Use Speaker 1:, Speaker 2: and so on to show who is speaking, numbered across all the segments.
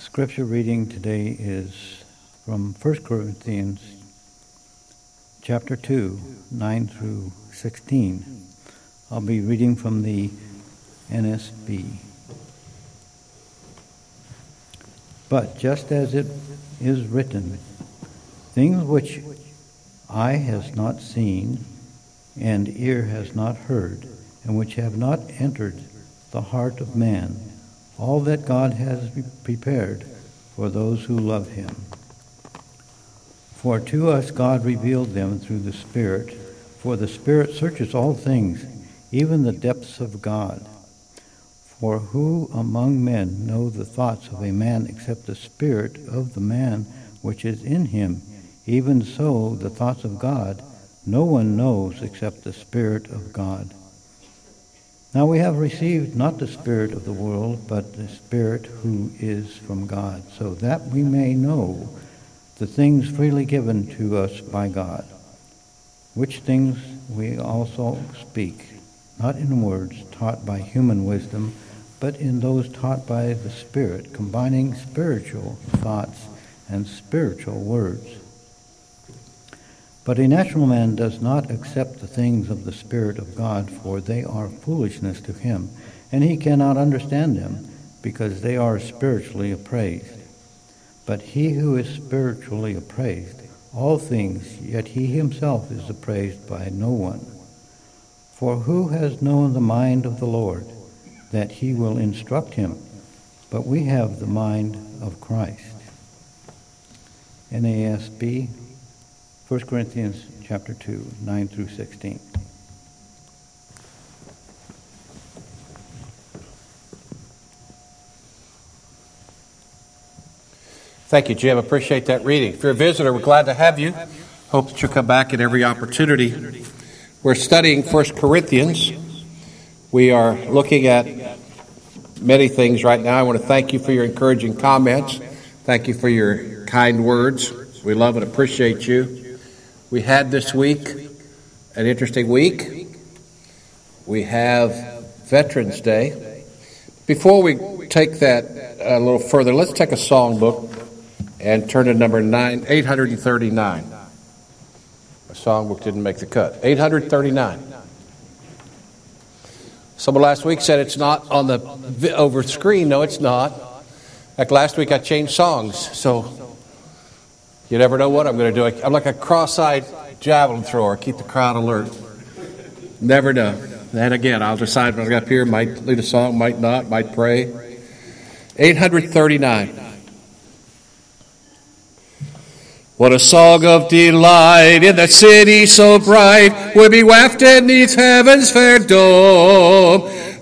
Speaker 1: The scripture reading today is from 1 Corinthians chapter 2, 9 through 16. I'll be reading from the NASB. But just as it is written, things which eye has not seen and ear has not heard, and which have not entered the heart of man, all that God has prepared for those who love him. For to us God revealed them through the Spirit, for the Spirit searches all things, even the depths of God. For who among men know the thoughts of a man except the Spirit of the man which is in him? Even so, the thoughts of God no one knows except the Spirit of God. Now we have received not the Spirit of the world, but the Spirit who is from God, so that we may know the things freely given to us by God, which things we also speak, not in words taught by human wisdom, but in those taught by the Spirit, combining spiritual thoughts and spiritual words. But a natural man does not accept the things of the Spirit of God, for they are foolishness to him, and he cannot understand them, because they are spiritually appraised. But he who is spiritually appraised, all things, yet he himself is appraised by no one. For who has known the mind of the Lord, that he will instruct him? But we have the mind of Christ. NASB 1 Corinthians chapter 2, 9 through 16.
Speaker 2: Thank you, Jim. Appreciate that reading. If you're a visitor, we're glad to have you. Hope that you'll come back at every opportunity. We're studying 1 Corinthians. We are looking at many things right now. I want to thank you for your encouraging comments. Thank you for your kind words. We love and appreciate you. We had this week an interesting week. We have Veterans Day. Before we take that a little further, let's take a songbook and turn to number nine, 839. A songbook didn't make the cut. 839. Someone last week said it's not on the over screen. No, it's not. Like last week, I changed songs, so you never know what I'm going to do. I'm like a cross-eyed javelin thrower. Keep the crowd alert. Never know. Then again, I'll decide when I get up here. Might lead a song, might not, might pray. 839. What a song of delight in that city so bright will be wafted neath heaven's fair dome.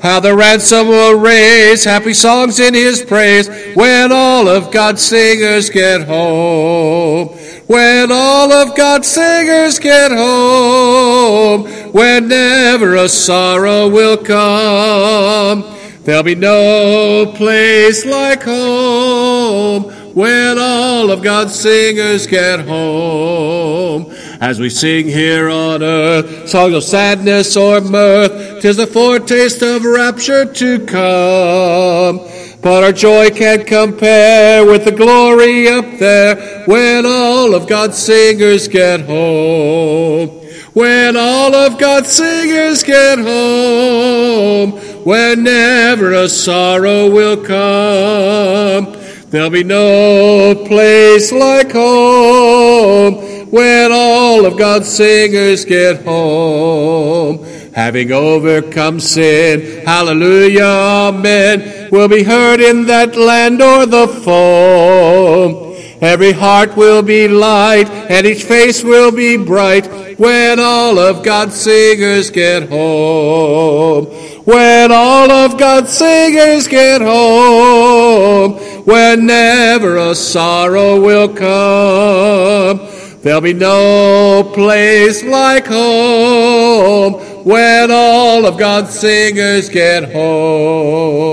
Speaker 2: How the ransom will raise happy songs in his praise when all of God's singers get home. When all of God's singers get home. When never a sorrow will come. There'll be no place like home when all of God's singers get home. As we sing here on earth, songs of sadness or mirth, tis a foretaste of rapture to come. But our joy can't compare with the glory up there when all of God's singers get home. When all of God's singers get home, when never a sorrow will come. There'll be no place like home when all of God's singers get home. Having overcome sin, hallelujah, amen, will be heard in that land o'er the foam. Every heart will be light and each face will be bright when all of God's singers get home. When all of God's singers get home when never a sorrow will come. There'll be no place like home when all of God's singers get home.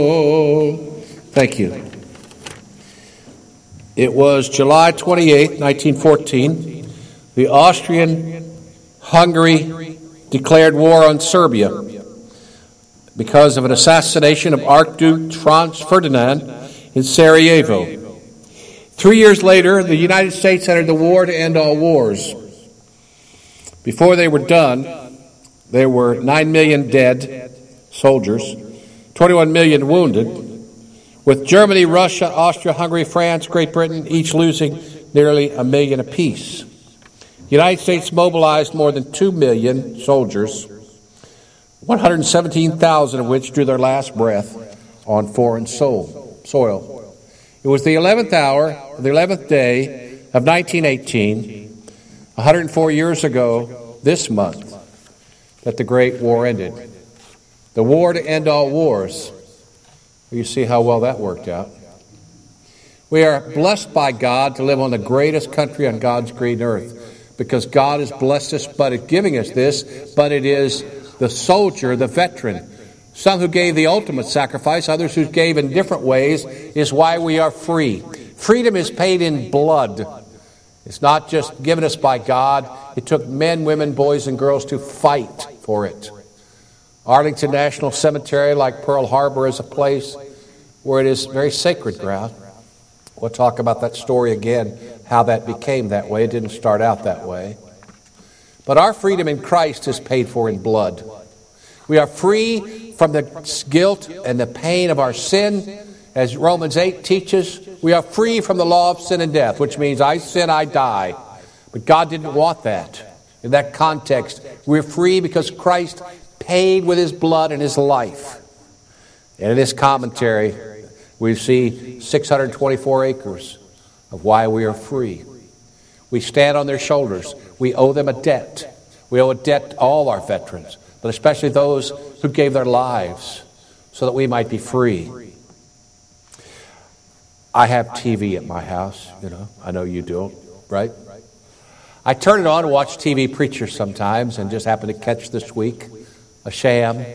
Speaker 2: Thank you. It was July 28, 1914. The Austrian Hungary declared war on Serbia because of an assassination of Archduke Franz Ferdinand in Sarajevo. Three years later, the United States entered the war to end all wars. Before they were done, there were 9 million dead soldiers, 21 million wounded, with Germany, Russia, Austria, Hungary, France, Great Britain each losing nearly a million apiece. The United States mobilized more than 2 million soldiers, 117,000 of which drew their last breath on foreign soil. It was the 11th hour, the 11th day of 1918, 104 years ago this month, that the Great War ended. The war to end all wars. You see how well that worked out. We are blessed by God to live on the greatest country on God's green earth because God has blessed us by giving us this, but it is the soldier, the veteran, some who gave the ultimate sacrifice, others who gave in different ways, is why we are free. Freedom is paid in blood. It's not just given us by God, it took men, women, boys, and girls to fight for it. Arlington National Cemetery, like Pearl Harbor, is a place where it is very sacred ground. We'll talk about that story again, how that became that way. It didn't start out that way. But our freedom in Christ is paid for in blood. We are free from the guilt and the pain of our sin. As Romans 8 teaches, we are free from the law of sin and death, which means I sin, I die. But God didn't want that. In that context, we're free because Christ paid with his blood and his life. And in this commentary, we see 624 acres of why we are free. We stand on their shoulders. We owe them a debt. We owe a debt to all our veterans but especially those who gave their lives so that we might be free. I have TV at my house, you know. I know you don't, right? I turn it on and watch TV preachers sometimes and just happen to catch this week a sham.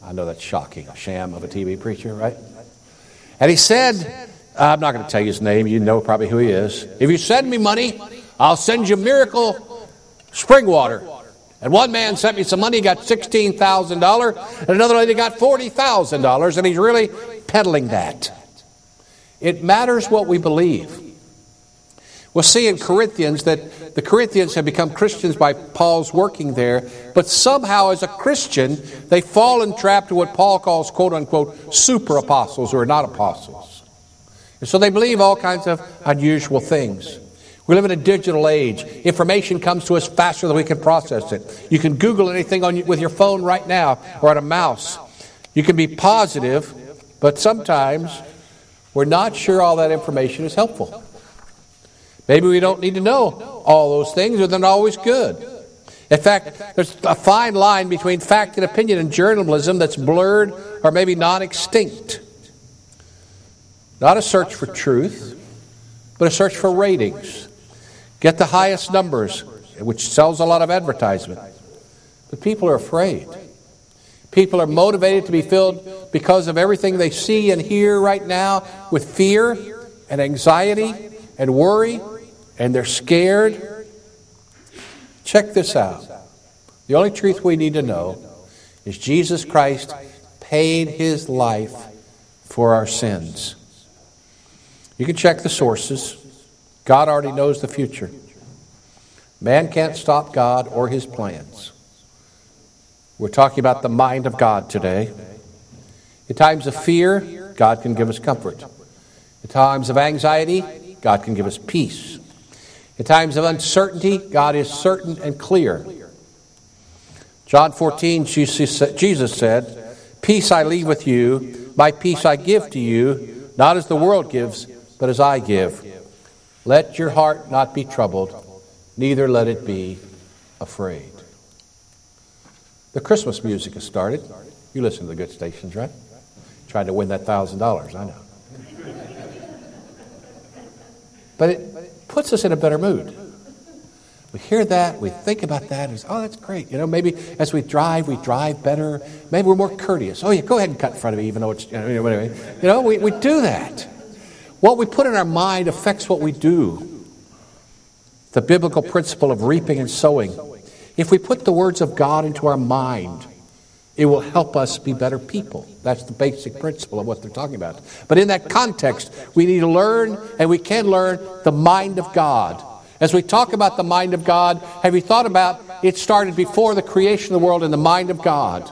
Speaker 2: I know that's shocking, a sham of a TV preacher, right? And he said, I'm not going to tell you his name, you know probably who he is. If you send me money, I'll send you miracle spring water. And one man sent me some money, he got $16,000, and another lady got $40,000, and he's really peddling that. It matters what we believe. We'll see in Corinthians that the Corinthians have become Christians by Paul's working there, but somehow as a Christian, they fall entrapped to what Paul calls, quote unquote, super apostles who are not apostles. And so they believe all kinds of unusual things. We live in a digital age. Information comes to us faster than we can process it. You can Google anything on, with your phone right now or on a mouse. You can be positive, but sometimes we're not sure all that information is helpful. Maybe we don't need to know all those things, or they're not always good. In fact, there's a fine line between fact and opinion in journalism that's blurred or maybe non extinct. Not a search for truth, but a search for ratings. Get the highest numbers, which sells a lot of advertisement. But people are afraid. People are motivated to be filled because of everything they see and hear right now with fear and anxiety and worry, and they're scared. Check this out. The only truth we need to know is Jesus Christ paid his life for our sins. You can check the sources. God already knows the future. Man can't stop God or his plans. We're talking about the mind of God today. In times of fear, God can give us comfort. In times of anxiety, God can give us peace. In times of uncertainty, God is certain and clear. John 14, Jesus said, Peace I leave with you, my peace I give to you, not as the world gives, but as I give. Let your heart not be troubled, neither let it be afraid. The Christmas music has started. You listen to the good stations, right? Trying to win that thousand dollars, I know. But it puts us in a better mood. We hear that, we think about that, and oh, that's great. You know, maybe as we drive, we drive better. Maybe we're more courteous. Oh, yeah, go ahead and cut in front of me, even though it's, you know, anyway. You know, we, we do that. What we put in our mind affects what we do. The biblical principle of reaping and sowing. If we put the words of God into our mind, It will help us be better people. That's the basic principle of what they're talking about. But in that context, we need to learn, and we can learn, the mind of God. As we talk about the mind of God, have you thought about it started before the creation of the world in the mind of God?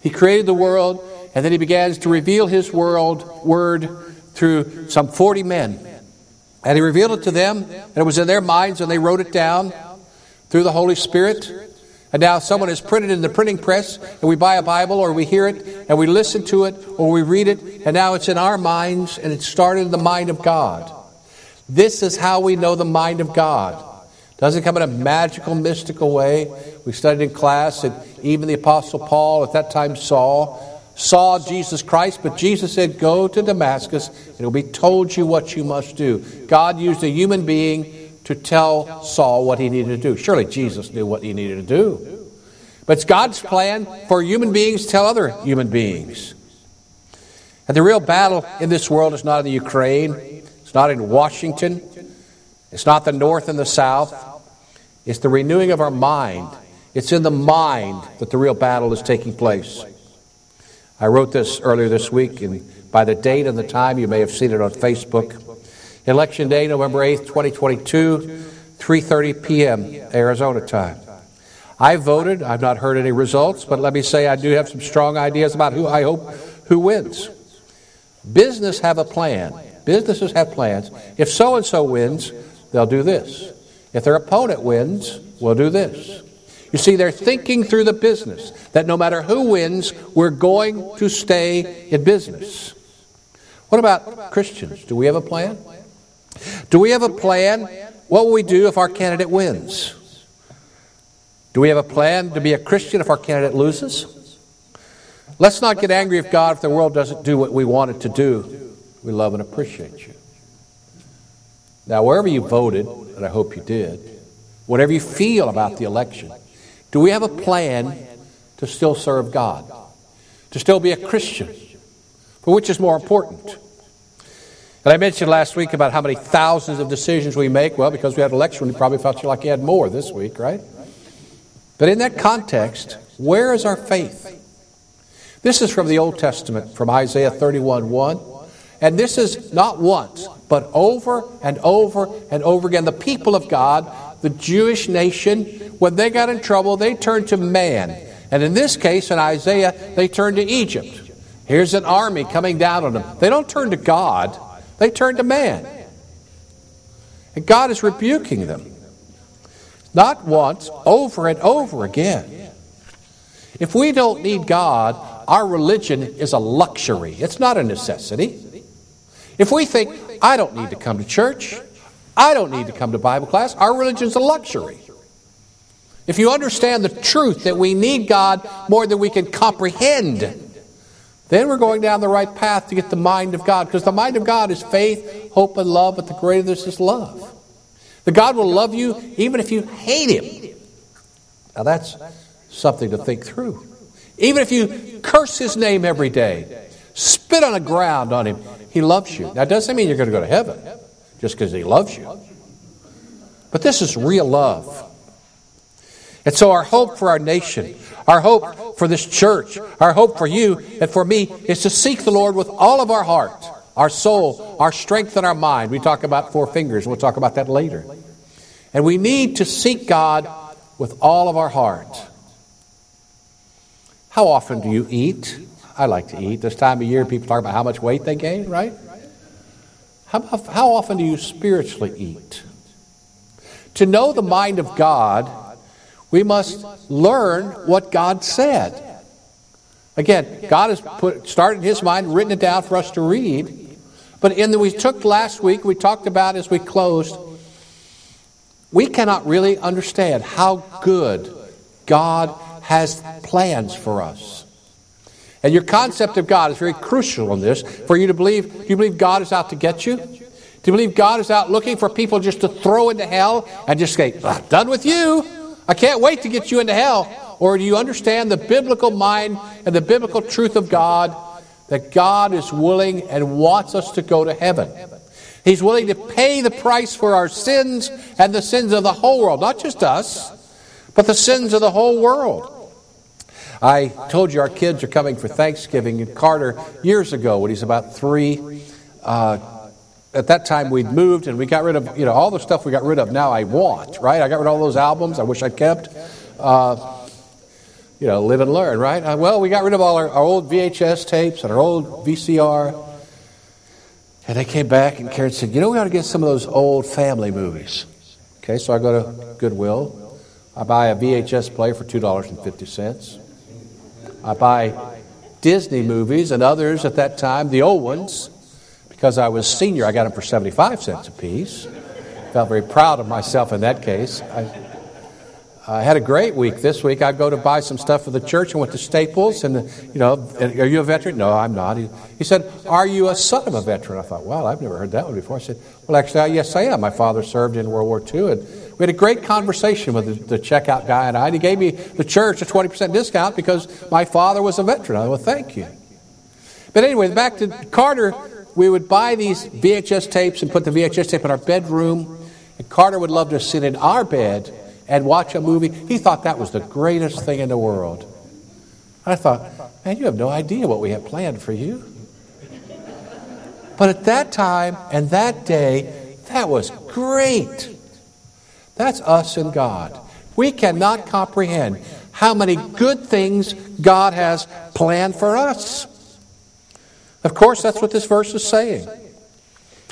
Speaker 2: He created the world, and then he begins to reveal his world word through some 40 men. And he revealed it to them, and it was in their minds, and they wrote it down through the Holy Spirit. And now someone has printed in the printing press, and we buy a Bible, or we hear it, and we listen to it, or we read it, and now it's in our minds, and it started in the mind of God. This is how we know the mind of God. Doesn't come in a magical, mystical way. We studied in class that even the Apostle Paul, at that time Saul, saw Jesus Christ, but Jesus said, Go to Damascus, and it will be told you what you must do. God used a human being to tell Saul what he needed to do. Surely Jesus knew what he needed to do. But it's God's plan for human beings to tell other human beings. And the real battle in this world is not in the Ukraine, it's not in Washington, it's not the North and the South. It's the renewing of our mind. It's in the mind that the real battle is taking place. I wrote this earlier this week, and by the date and the time, you may have seen it on Facebook. Election day, November 8th, 2022, 3:30 p.m. Arizona time. I voted. I've not heard any results, but let me say I do have some strong ideas about who I hope who wins. Business have a plan. Businesses have plans. If so and so wins, they'll do this. If their opponent wins, we'll do this. You see, they're thinking through the business that no matter who wins, we're going to stay in business. What about Christians? Do we have a plan? Do we have a plan? What will we do if our candidate wins? Do we have a plan to be a Christian if our candidate loses? Let's not get angry if God, if the world doesn't do what we want it to do. We love and appreciate you. Now, wherever you voted, and I hope you did, whatever you feel about the election, do we have a plan to still serve God? To still be a Christian? For which is more important? And I mentioned last week about how many thousands of decisions we make. Well, because we had an election, we probably felt like you had more this week, right? But in that context, where is our faith? This is from the Old Testament, from Isaiah 31 1. And this is not once, but over and over and over again. The people of God, the Jewish nation, when they got in trouble, they turned to man. And in this case, in Isaiah, they turned to Egypt. Here's an army coming down on them. They don't turn to God. They turn to man. And God is rebuking them. Not once, over and over again. If we don't need God, our religion is a luxury, it's not a necessity. If we think, I don't need to come to church, I don't need to come to Bible class, our religion is a luxury. If you understand the truth that we need God more than we can comprehend, then we're going down the right path to get the mind of God. Because the mind of God is faith, hope, and love, but the greatest is love. The God will love you even if you hate Him. Now that's something to think through. Even if you curse His name every day, spit on the ground on Him, He loves you. Now, doesn't mean you're going to go to heaven just because He loves you. But this is real love. And so, our hope for our nation, our hope for this church, our hope for you and for me is to seek the Lord with all of our heart, our soul, our strength, and our mind. We talk about four fingers, we'll talk about that later. And we need to seek God with all of our heart. How often do you eat? I like to eat. This time of year, people talk about how much weight they gain, right? How, how often do you spiritually eat? To know the mind of God, we must learn what God said. Again, God has put, started in His mind, written it down for us to read. But in the we took last week, we talked about as we closed, we cannot really understand how good God has plans for us. And your concept of God is very crucial in this for you to believe. Do you believe God is out to get you? Do you believe God is out looking for people just to throw into hell and just say, done with you? I can't wait to get you into hell. Or do you understand the biblical mind and the biblical truth of God that God is willing and wants us to go to heaven? He's willing to pay the price for our sins and the sins of the whole world, not just us, but the sins of the whole world. I told you our kids are coming for Thanksgiving, and Carter, years ago, when he's about three, uh, at that time we'd moved and we got rid of, you know, all the stuff we got rid of now I want, right? I got rid of all those albums I wish I'd kept. Uh, you know, live and learn, right? Uh, well, we got rid of all our, our old VHS tapes and our old VCR. And they came back and Karen said, you know, we ought to get some of those old family movies. Okay, so I go to Goodwill. I buy a VHS player for $2.50. I buy Disney movies and others at that time, the old ones, because I was senior, I got them for 75 cents a piece. Felt very proud of myself in that case. I, I had a great week this week. I go to buy some stuff for the church and went to Staples. And, you know, are you a veteran? No, I'm not. He, he, said, Are you a son of a veteran? I thought, Well, I've never heard that one before. I said, Well, actually, yes, I am. My father served in World War II. And we had a great conversation with the, the checkout guy and I. And he gave me, the church, a 20% discount because my father was a veteran. I said, Well, thank you. But anyway, back to Carter, we would buy these VHS tapes and put the VHS tape in our bedroom. And Carter would love to sit in our bed and watch a movie. He thought that was the greatest thing in the world. I thought, man, you have no idea what we have planned for you. But at that time and that day, that was great. That's us and God. We cannot comprehend how many good things God has planned for us. Of course, that's what this verse is saying.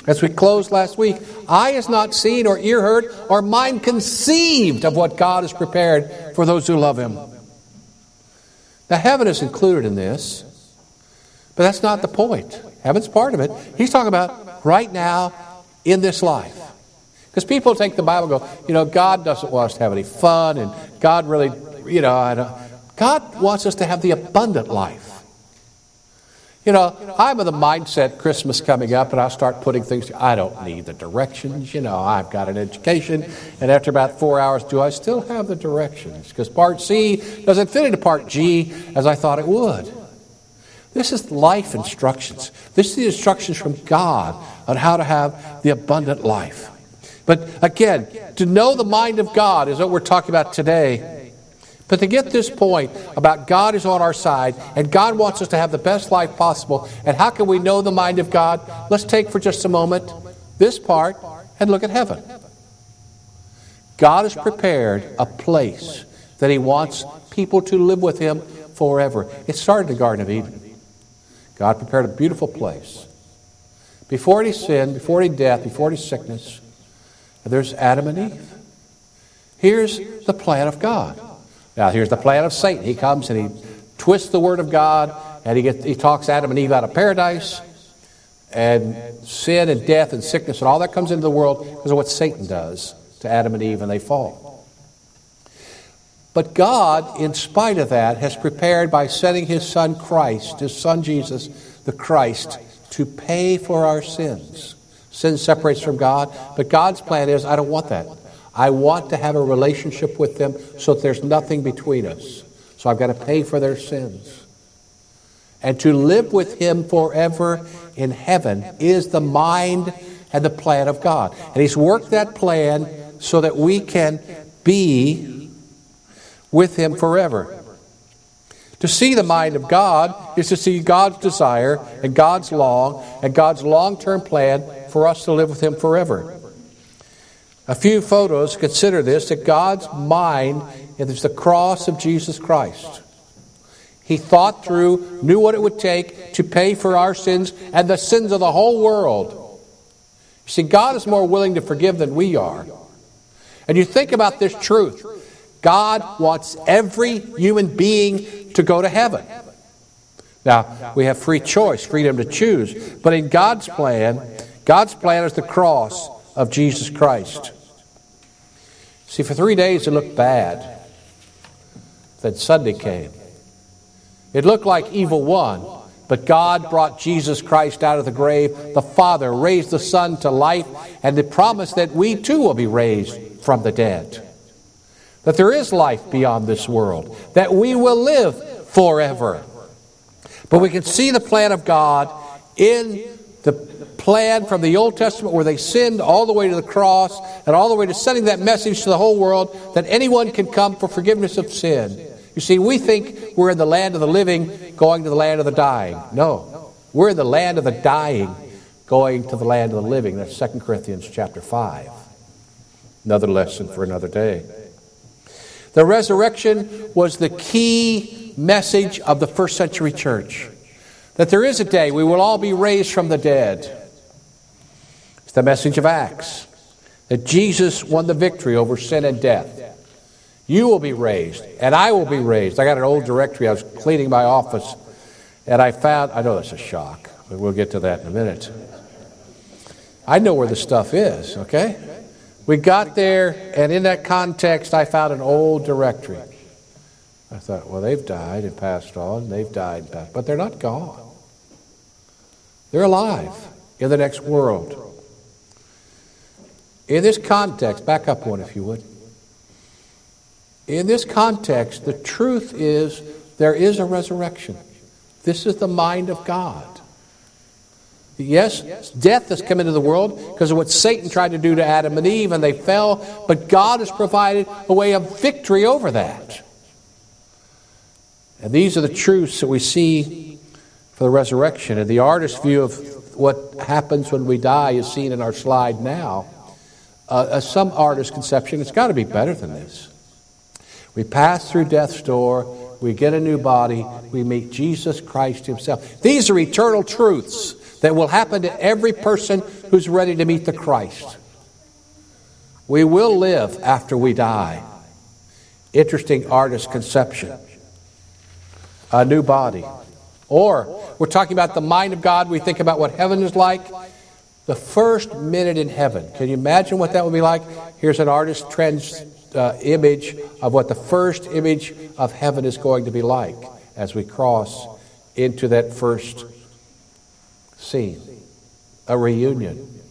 Speaker 2: As we closed last week, eye has not seen or ear heard or mind conceived of what God has prepared for those who love Him. Now, heaven is included in this, but that's not the point. Heaven's part of it. He's talking about right now in this life. Because people take the Bible go, you know, God doesn't want us to have any fun, and God really, you know, God wants us to have the abundant life. You know, I'm of the mindset Christmas coming up and I'll start putting things, I don't need the directions. You know, I've got an education. And after about four hours, do I still have the directions? Because part C doesn't fit into part G as I thought it would. This is life instructions. This is the instructions from God on how to have the abundant life. But again, to know the mind of God is what we're talking about today. But to get this point about God is on our side and God wants us to have the best life possible, and how can we know the mind of God? Let's take for just a moment this part and look at heaven. God has prepared a place that He wants people to live with Him forever. It started in the Garden of Eden. God prepared a beautiful place. Before any sin, before any death, before any sickness, there's Adam and Eve. Here's the plan of God. Now, here's the plan of Satan. He comes and he twists the word of God, and he, gets, he talks Adam and Eve out of paradise, and sin and death and sickness and all that comes into the world because of what Satan does to Adam and Eve, and they fall. But God, in spite of that, has prepared by sending his son Christ, his son Jesus, the Christ, to pay for our sins. Sin separates from God, but God's plan is I don't want that. I want to have a relationship with them so that there's nothing between us. So I've got to pay for their sins. And to live with Him forever in heaven is the mind and the plan of God. And He's worked that plan so that we can be with Him forever. To see the mind of God is to see God's desire and God's long and God's long term plan for us to live with Him forever. A few photos consider this that God's mind is the cross of Jesus Christ. He thought through, knew what it would take to pay for our sins and the sins of the whole world. You see, God is more willing to forgive than we are. And you think about this truth God wants every human being to go to heaven. Now, we have free choice, freedom to choose. But in God's plan, God's plan is the cross of Jesus Christ. See, for three days it looked bad. Then Sunday came. It looked like evil won, but God brought Jesus Christ out of the grave. The Father raised the Son to life, and the promise that we too will be raised from the dead. That there is life beyond this world, that we will live forever. But we can see the plan of God in plan from the Old Testament where they sinned all the way to the cross and all the way to sending that message to the whole world that anyone can come for forgiveness of sin. You see, we think we're in the land of the living going to the land of the dying. No. We're in the land of the dying going to the land of the living. That's 2 Corinthians chapter 5. Another lesson for another day. The resurrection was the key message of the first century church. That there is a day we will all be raised from the dead. It's the message of Acts. That Jesus won the victory over sin and death. You will be raised, and I will be raised. I got an old directory. I was cleaning my office, and I found, I know that's a shock, but we'll get to that in a minute. I know where the stuff is, okay? We got there, and in that context, I found an old directory. I thought, well, they've died and passed on, they've died and passed, but they're not gone. They're alive in the next world. In this context, back up one if you would. In this context, the truth is there is a resurrection. This is the mind of God. Yes, death has come into the world because of what Satan tried to do to Adam and Eve, and they fell, but God has provided a way of victory over that. And these are the truths that we see for the resurrection. And the artist's view of what happens when we die is seen in our slide now. Uh, as some artist's conception, it's got to be better than this. We pass through death's door, we get a new body, we meet Jesus Christ Himself. These are eternal truths that will happen to every person who's ready to meet the Christ. We will live after we die. Interesting artist conception. A new body. Or we're talking about the mind of God. We think about what heaven is like. The first minute in heaven. Can you imagine what that would be like? Here's an artist's trans uh, image of what the first image of heaven is going to be like as we cross into that first scene, a reunion,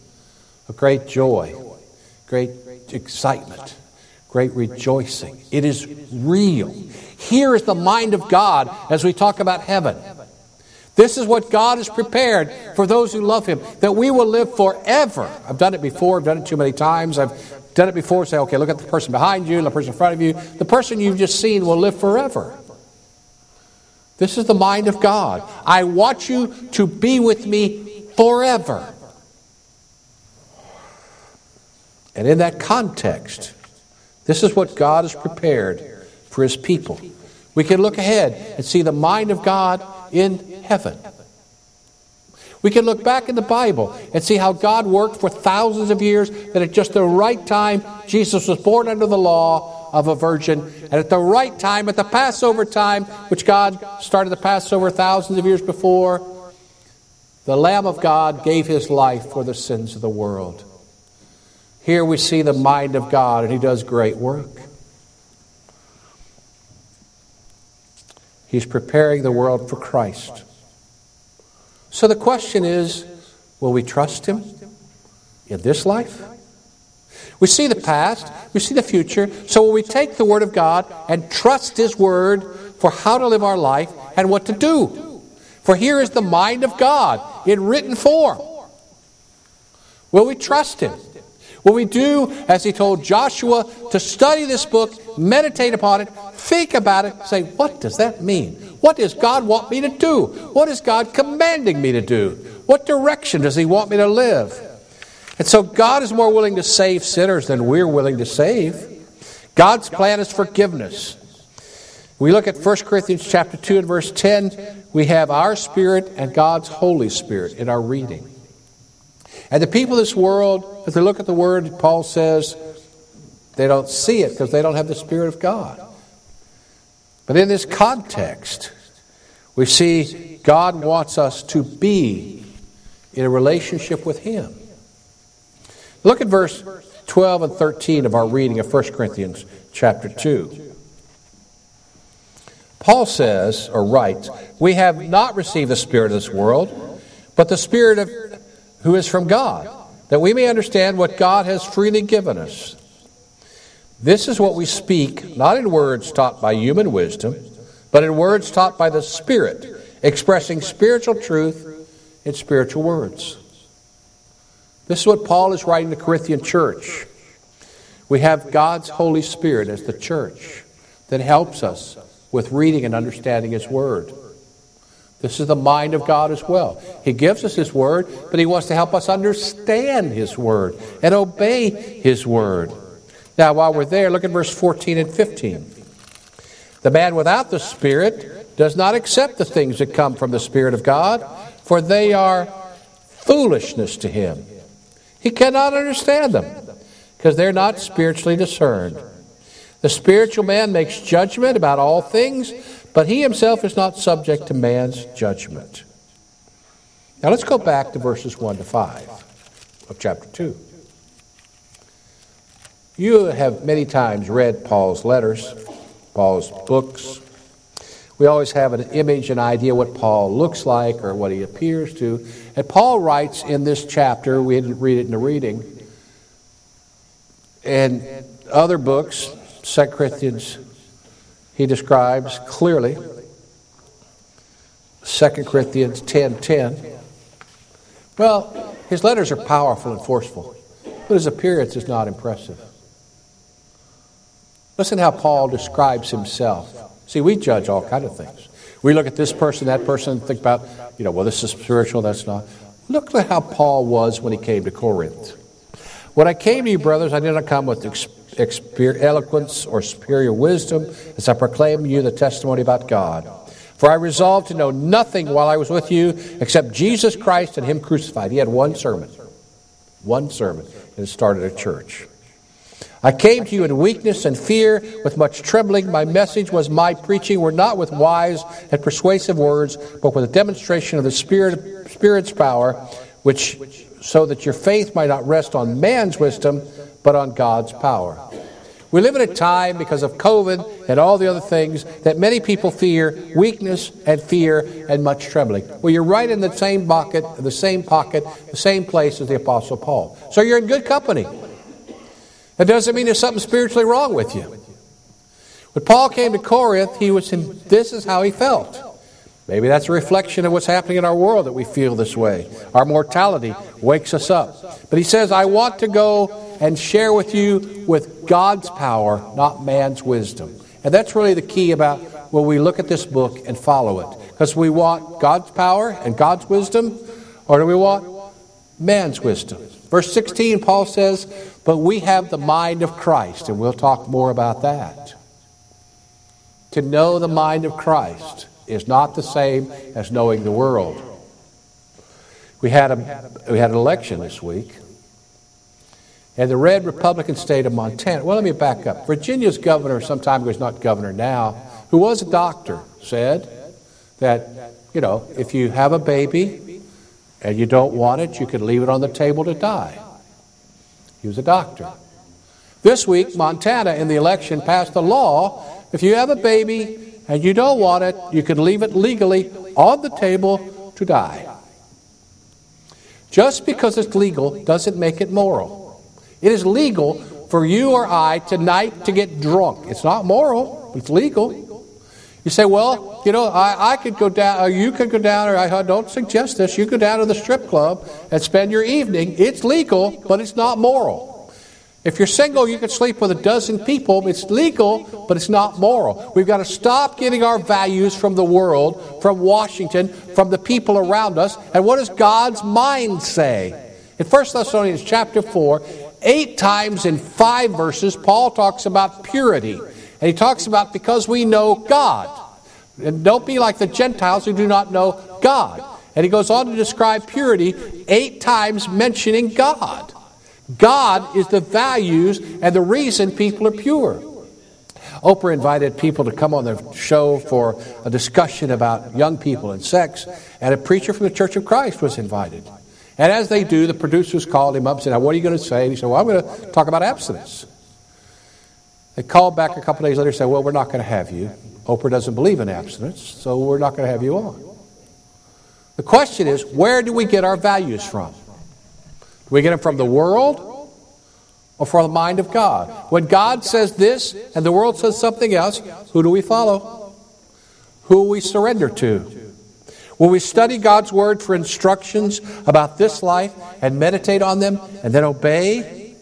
Speaker 2: a great joy, great excitement, great rejoicing. It is real. Here is the mind of God as we talk about heaven. This is what God has prepared for those who love Him, that we will live forever. I've done it before, I've done it too many times. I've done it before, say, okay, look at the person behind you, the person in front of you. The person you've just seen will live forever. This is the mind of God. I want you to be with me forever. And in that context, this is what God has prepared for his people. We can look ahead and see the mind of God in heaven. We can look back in the Bible and see how God worked for thousands of years, that at just the right time, Jesus was born under the law of a virgin, and at the right time, at the Passover time, which God started the Passover thousands of years before, the Lamb of God gave his life for the sins of the world. Here we see the mind of God, and he does great work. He's preparing the world for Christ. So the question is will we trust Him in this life? We see the past, we see the future. So will we take the Word of God and trust His Word for how to live our life and what to do? For here is the mind of God in written form. Will we trust Him? Will we do as He told Joshua to study this book, meditate upon it, think about it, say, what does that mean? What does God want me to do? What is God commanding me to do? What direction does He want me to live? And so God is more willing to save sinners than we're willing to save. God's plan is forgiveness. We look at 1 Corinthians chapter 2 and verse 10, we have our spirit and God's Holy Spirit in our reading. And the people of this world, if they look at the word, Paul says, they don't see it because they don't have the Spirit of God. But in this context, we see God wants us to be in a relationship with Him. Look at verse 12 and 13 of our reading of 1 Corinthians chapter 2. Paul says, or writes, We have not received the Spirit of this world, but the Spirit of who is from God, that we may understand what God has freely given us. This is what we speak, not in words taught by human wisdom, but in words taught by the Spirit, expressing spiritual truth in spiritual words. This is what Paul is writing to the Corinthian church. We have God's Holy Spirit as the church that helps us with reading and understanding His Word. This is the mind of God as well. He gives us His Word, but He wants to help us understand His Word and obey His Word. Now, while we're there, look at verse 14 and 15. The man without the Spirit does not accept the things that come from the Spirit of God, for they are foolishness to him. He cannot understand them because they're not spiritually discerned. The spiritual man makes judgment about all things, but he himself is not subject to man's judgment. Now let's go back to verses 1 to 5 of chapter 2. You have many times read Paul's letters, Paul's books. We always have an image, an idea what Paul looks like or what he appears to. And Paul writes in this chapter, we didn't read it in the reading, and other books, 2 Corinthians, he describes clearly. 2 Corinthians 10 10. Well, his letters are powerful and forceful, but his appearance is not impressive. Listen how Paul describes himself. See, we judge all kind of things. We look at this person, that person, and think about, you know, well, this is spiritual, that's not. Look at how Paul was when he came to Corinth. When I came to you, brothers, I did not come with eloquence or superior wisdom as I proclaim you the testimony about God. For I resolved to know nothing while I was with you except Jesus Christ and Him crucified. He had one sermon. One sermon. And started a church. I came to you in weakness and fear, with much trembling. My message was my preaching were not with wise and persuasive words, but with a demonstration of the Spirit, Spirit's power, which so that your faith might not rest on man's wisdom, but on God's power. We live in a time because of COVID and all the other things that many people fear weakness and fear and much trembling. Well, you're right in the same bucket, the same pocket, the same place as the Apostle Paul. So you're in good company. That doesn't mean there's something spiritually wrong with you. When Paul came to Corinth, he was in, this is how he felt. Maybe that's a reflection of what's happening in our world that we feel this way. Our mortality wakes us up. But he says, I want to go and share with you with God's power, not man's wisdom. And that's really the key about when we look at this book and follow it. Because we want God's power and God's wisdom, or do we want man's wisdom? Verse 16, Paul says, But we have the mind of Christ, and we'll talk more about that. To know the mind of Christ is not the same as knowing the world. We had, a, we had an election this week, and the red Republican state of Montana. Well, let me back up. Virginia's governor, some time ago, is not governor now, who was a doctor, said that, you know, if you have a baby and you don't want it, you can leave it on the table to die. He was a doctor. This week, Montana in the election passed a law if you have a baby and you don't want it, you can leave it legally on the table to die. Just because it's legal doesn't make it moral. It is legal for you or I tonight to get drunk. It's not moral, it's legal. You say, well, you know, I, I could go down, or you could go down, or I don't suggest this, you go down to the strip club and spend your evening. It's legal, but it's not moral. If you're single, you can sleep with a dozen people. It's legal, but it's not moral. We've got to stop getting our values from the world, from Washington, from the people around us. And what does God's mind say? In 1 Thessalonians chapter 4, eight times in five verses, Paul talks about purity. And he talks about because we know God. And don't be like the Gentiles who do not know God. And he goes on to describe purity eight times mentioning God. God is the values and the reason people are pure. Oprah invited people to come on the show for a discussion about young people and sex, and a preacher from the Church of Christ was invited. And as they do, the producers called him up and said, Now, What are you going to say? And he said, Well, I'm going to talk about abstinence. They called back a couple days later and said, Well, we're not going to have you. Oprah doesn't believe in abstinence, so we're not going to have you on. The question is, where do we get our values from? Do we get them from the world or from the mind of God? When God says this and the world says something else, who do we follow? Who we surrender to? Will we study God's Word for instructions about this life and meditate on them and then obey?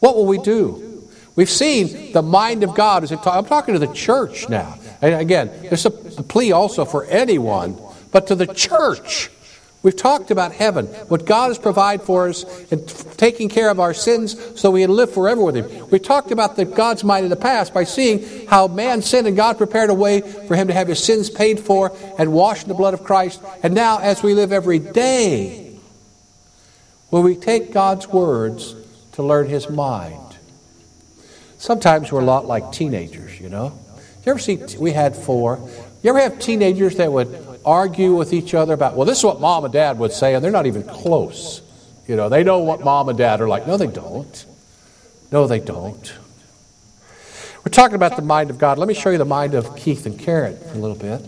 Speaker 2: What will we do? We've seen the mind of God. I'm talking to the church now. And again, there's a plea also for anyone, but to the church. We've talked about heaven, what God has provided for us, and taking care of our sins so we can live forever with Him. We talked about the God's mind in the past by seeing how man sinned and God prepared a way for him to have his sins paid for and washed in the blood of Christ. And now, as we live every day, will we take God's words to learn His mind? Sometimes we're a lot like teenagers, you know. You ever see? We had four. You ever have teenagers that would argue with each other about, well, this is what mom and dad would say, and they're not even close. You know, they know what mom and dad are like. No, they don't. No, they don't. We're talking about the mind of God. Let me show you the mind of Keith and Karen for a little bit.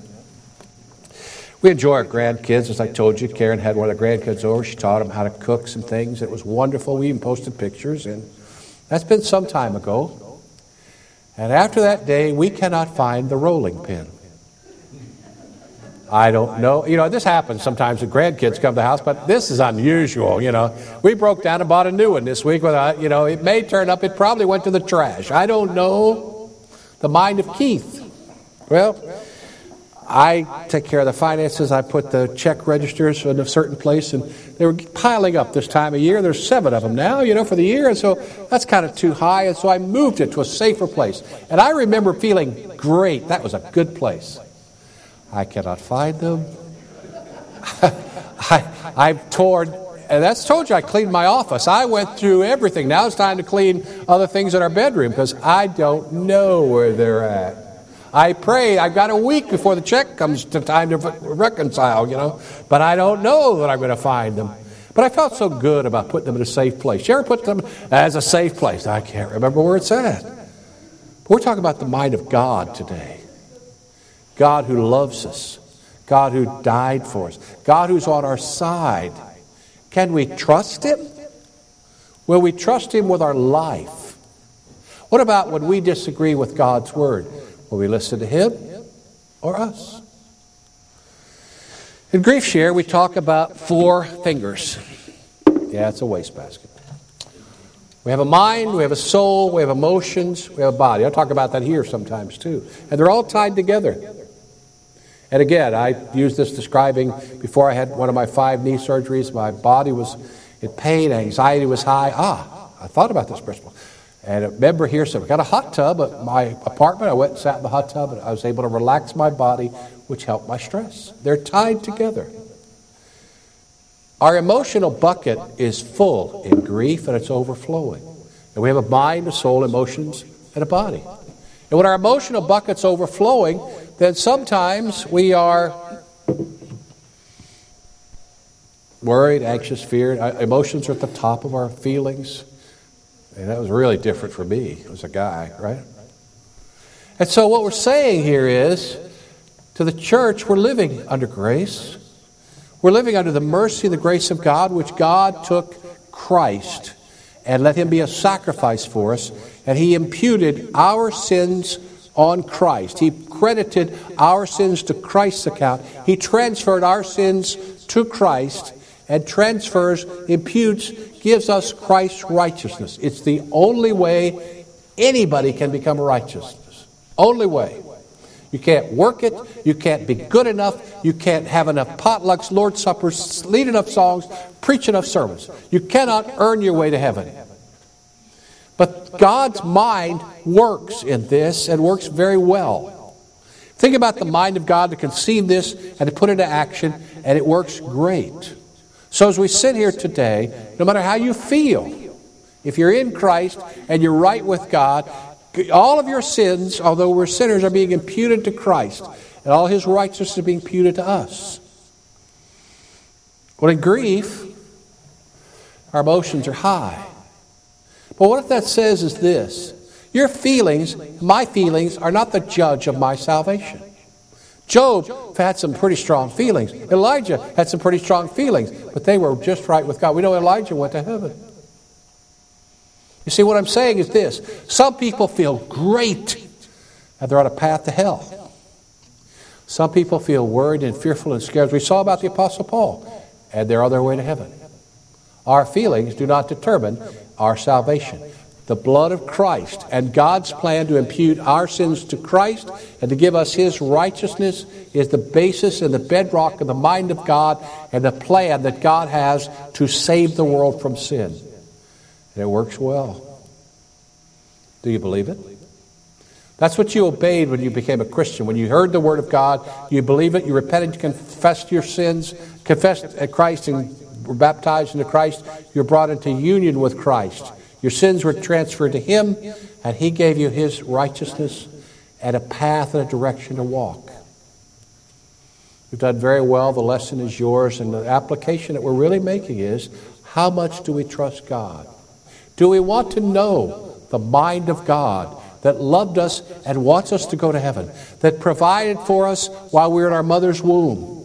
Speaker 2: We enjoy our grandkids. As I told you, Karen had one of the grandkids over. She taught them how to cook some things. It was wonderful. We even posted pictures, and that's been some time ago. And after that day, we cannot find the rolling pin. I don't know. You know, this happens sometimes when grandkids come to the house, but this is unusual. You know, we broke down and bought a new one this week. Without, uh, you know, it may turn up. It probably went to the trash. I don't know. The mind of Keith. Well, I take care of the finances. I put the check registers in a certain place, and they were piling up this time of year. There's seven of them now, you know, for the year, and so that's kind of too high, and so I moved it to a safer place. And I remember feeling great. That was a good place. I cannot find them. I, I've torn, and that's told you I cleaned my office. I went through everything. Now it's time to clean other things in our bedroom because I don't know where they're at. I pray. I've got a week before the check comes to time to reconcile, you know, but I don't know that I'm going to find them. But I felt so good about putting them in a safe place. You ever put them as a safe place? I can't remember where it's at. But we're talking about the mind of God today. God who loves us, God who died for us, God who's on our side. Can we trust Him? Will we trust Him with our life? What about when we disagree with God's Word? Will we listen to Him or us? In Grief Share, we talk about four fingers. Yeah, it's a wastebasket. We have a mind, we have a soul, we have emotions, we have a body. I'll talk about that here sometimes too. And they're all tied together. And again, I used this describing before I had one of my five knee surgeries, my body was in pain, anxiety was high. Ah, I thought about this principle. And a member here said, We got a hot tub at my apartment. I went and sat in the hot tub and I was able to relax my body, which helped my stress. They're tied together. Our emotional bucket is full in grief and it's overflowing. And we have a mind, a soul, emotions, and a body. And when our emotional bucket's overflowing, then sometimes we are worried, anxious, feared. Uh, emotions are at the top of our feelings. And that was really different for me as a guy, right? And so, what we're saying here is to the church, we're living under grace. We're living under the mercy and the grace of God, which God took Christ and let him be a sacrifice for us. And he imputed our sins on Christ. He credited our sins to Christ's account. He transferred our sins to Christ and transfers, imputes, gives us Christ's righteousness. It's the only way anybody can become righteous. Only way. You can't work it. You can't be good enough. You can't have enough potlucks, Lord's suppers, lead enough songs, preach enough sermons. You cannot earn your way to heaven. God's mind works in this and works very well. Think about the mind of God to conceive this and to put it into action, and it works great. So as we sit here today, no matter how you feel, if you're in Christ and you're right with God, all of your sins, although we're sinners, are being imputed to Christ, and all his righteousness is being imputed to us. Well, in grief, our emotions are high. But what if that says is this? Your feelings, my feelings, are not the judge of my salvation. Job had some pretty strong feelings. Elijah had some pretty strong feelings, but they were just right with God. We know Elijah went to heaven. You see, what I'm saying is this some people feel great and they're on a path to hell. Some people feel worried and fearful and scared. We saw about the Apostle Paul, and they're on their way to heaven. Our feelings do not determine our salvation. the blood of Christ and God's plan to impute our sins to Christ and to give us His righteousness is the basis and the bedrock of the mind of God and the plan that God has to save the world from sin. And it works well. Do you believe it? That's what you obeyed when you became a Christian. When you heard the Word of God, you believe it, you repented, you confessed your sins, confessed Christ, and were baptized into Christ. You're brought into union with Christ. Your sins were transferred to Him, and He gave you His righteousness and a path and a direction to walk. You've done very well. The lesson is yours, and the application that we're really making is how much do we trust God? Do we want to know the mind of God that loved us and wants us to go to heaven, that provided for us while we were in our mother's womb?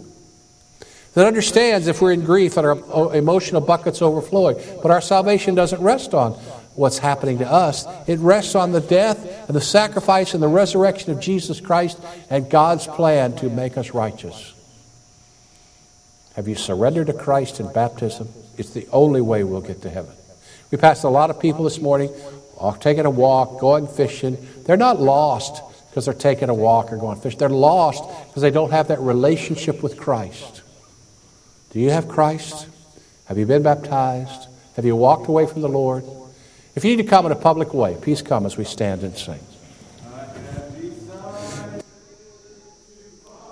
Speaker 2: That understands if we're in grief and our emotional buckets overflowing. But our salvation doesn't rest on what's happening to us, it rests on the death and the sacrifice and the resurrection of Jesus Christ and God's plan to make us righteous. Have you surrendered to Christ in baptism? It's the only way we'll get to heaven. We passed a lot of people this morning taking a walk, going fishing. They're not lost because they're taking a walk or going fishing. They're lost because they don't have that relationship with Christ. Do you have Christ? Have you been baptized? Have you walked away from the Lord? If you need to come in a public way, please come as we stand and sing.